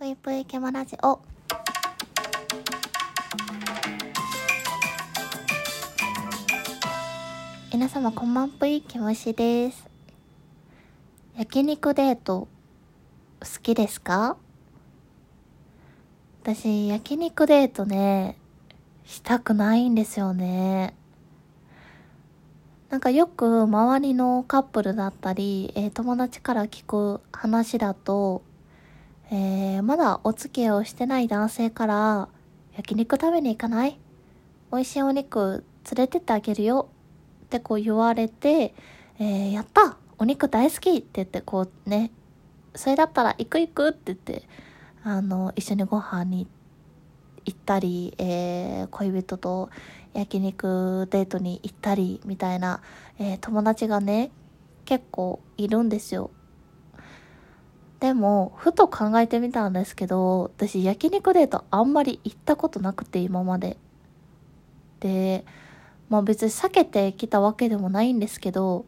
ぷいぷいけまラジオ。皆様こんばんぷいけむしです。焼肉デート好きですか？私焼肉デートねしたくないんですよね。なんかよく周りのカップルだったり、えー友達から聞く話だと、えーまだお付き合いをしてない男性から、焼肉食べに行かない？美味しいお肉連れてってあげるよ。ってこう言われて、えーやった！お肉大好き！って言ってこうね、それだったら行く行く！って言って、あの、一緒にご飯に行ったり、えー恋人と焼肉デートに行ったりみたいな、えー友達がね結構いるんですよ。でもふと考えてみたんですけど私焼肉デートあんまり行ったことなくて今まででまあ別に避けてきたわけでもないんですけど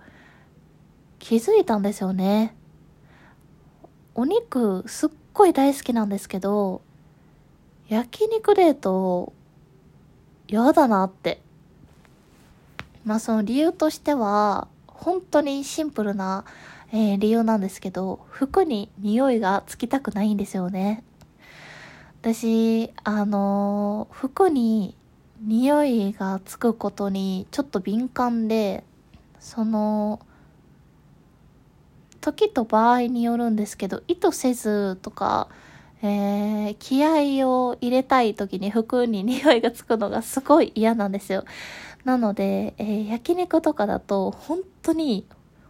気づいたんですよねお肉すっごい大好きなんですけど焼肉デート嫌だなって。まあその理由としては、本当にシンプルな、えー理由なんですけど、服に匂いがつきたくないんですよね。私、あのー服に匂いがつくことにちょっと敏感で、その、時と場合によるんですけど、意図せずとか、えー気合を入れたい時に服に匂いがつくのがすごい嫌なんですよ。なので、えー焼肉とかだと本当に、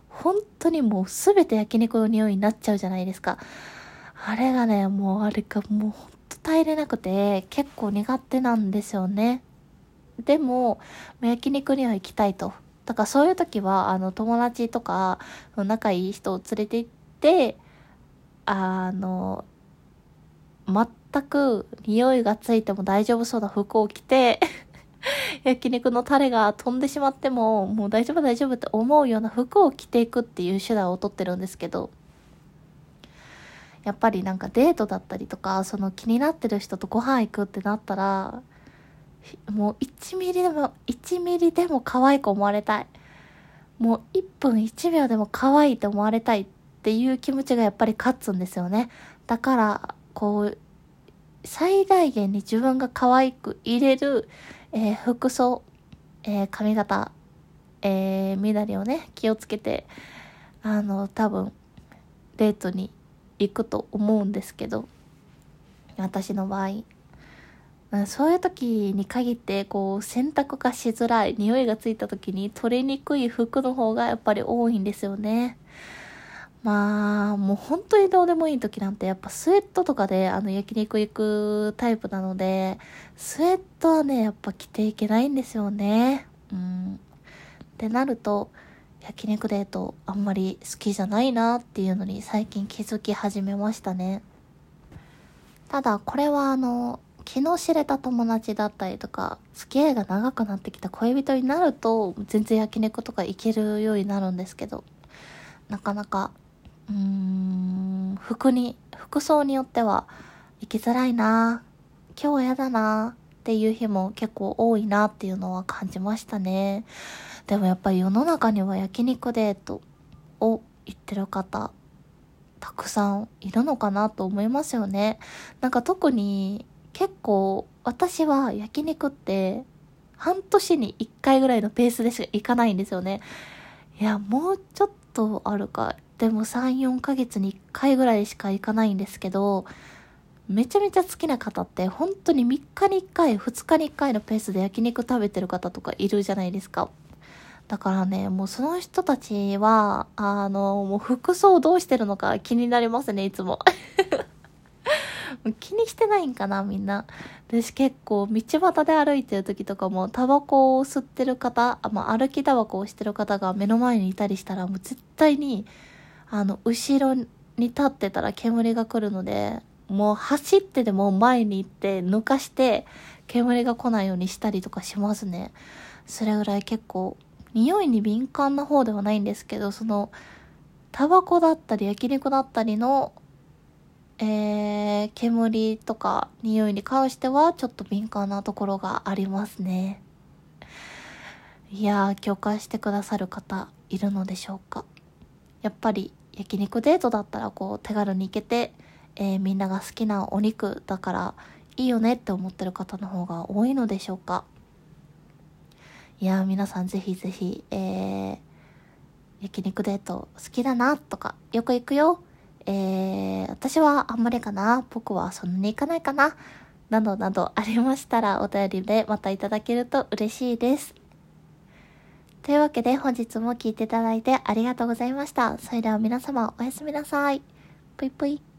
本当にもうすべて焼肉の匂いになっちゃうじゃないですか。あれがね、もうあれがもう本当耐えれなくて結構苦手なんですよね。でも、焼肉には行きたいと。だからそういう時は、あの、友達とか、仲いい人を連れて行って、あの、全く匂いがついても大丈夫そうな服を着て、焼肉のタレが飛んでしまっても、もう大丈夫大丈夫って思うような服を着ていくっていう手段をとってるんですけど、やっぱりなんかデートだったりとか、その気になってる人とご飯行くってなったら、もう1ミリでも、1ミリでも可愛く思われたい。もう1分1秒でも可愛いって思われたいっていう気持ちがやっぱり勝つんですよね。だから、こう、最大限に自分が可愛く入れる、えー服装、えー髪型、えー、身なりをね、気をつけて、あの、多分、デートに行くと思うんですけど、私の場合。そういう時に限って、こう、洗濯がしづらい、匂いがついた時に取れにくい服の方がやっぱり多いんですよね。まあ、もう本当にどうでもいい時なんてやっぱスウェットとかであの焼肉行くタイプなので、スウェットはね、やっぱ着ていけないんですよね。うん。ってなると、焼肉デートあんまり好きじゃないなっていうのに最近気づき始めましたね。ただこれはあの、昨日知れた友達だったりとか、付き合いが長くなってきた恋人になると、全然焼肉とか行けるようになるんですけど、なかなか、服に、服装によっては行きづらいな今日は嫌だなっていう日も結構多いなっていうのは感じましたね。でもやっぱり世の中には焼肉デートを言ってる方、たくさんいるのかなと思いますよね。なんか特に結構私は焼肉って半年に1回ぐらいのペースでしか行かないんですよね。いや、もうちょっとあるか。でも3、4ヶ月に1回ぐらいしか行かないんですけど、めちゃめちゃ好きな方って本当に3日に1回、2日に1回のペースで焼肉食べてる方とかいるじゃないですか。だからね、もうその人たちは、あの、もう服装どうしてるのか気になりますね、いつも。気にしてないんかな、みんな。私結構道端で歩いてる時とかもタバコを吸ってる方、まあ、歩きタバコをしてる方が目の前にいたりしたらもう絶対にあの後ろに立ってたら煙が来るのでもう走ってでも前に行って抜かして煙が来ないようにしたりとかしますねそれぐらい結構匂いに敏感な方ではないんですけどそのタバコだったり焼肉だったりのえー、煙とか匂いに関してはちょっと敏感なところがありますね。いやー、共感してくださる方いるのでしょうか。やっぱり焼肉デートだったらこう手軽に行けて、えー、みんなが好きなお肉だからいいよねって思ってる方の方が多いのでしょうか。いやー、皆さんぜひぜひ、えー、焼肉デート好きだなとか、よく行くよ。えー、私はあんまりかな。僕はそんなに行かないかな。などなどありましたらお便りでまたいただけると嬉しいです。というわけで本日も聴いていただいてありがとうございました。それでは皆様おやすみなさい。ぷいぷい。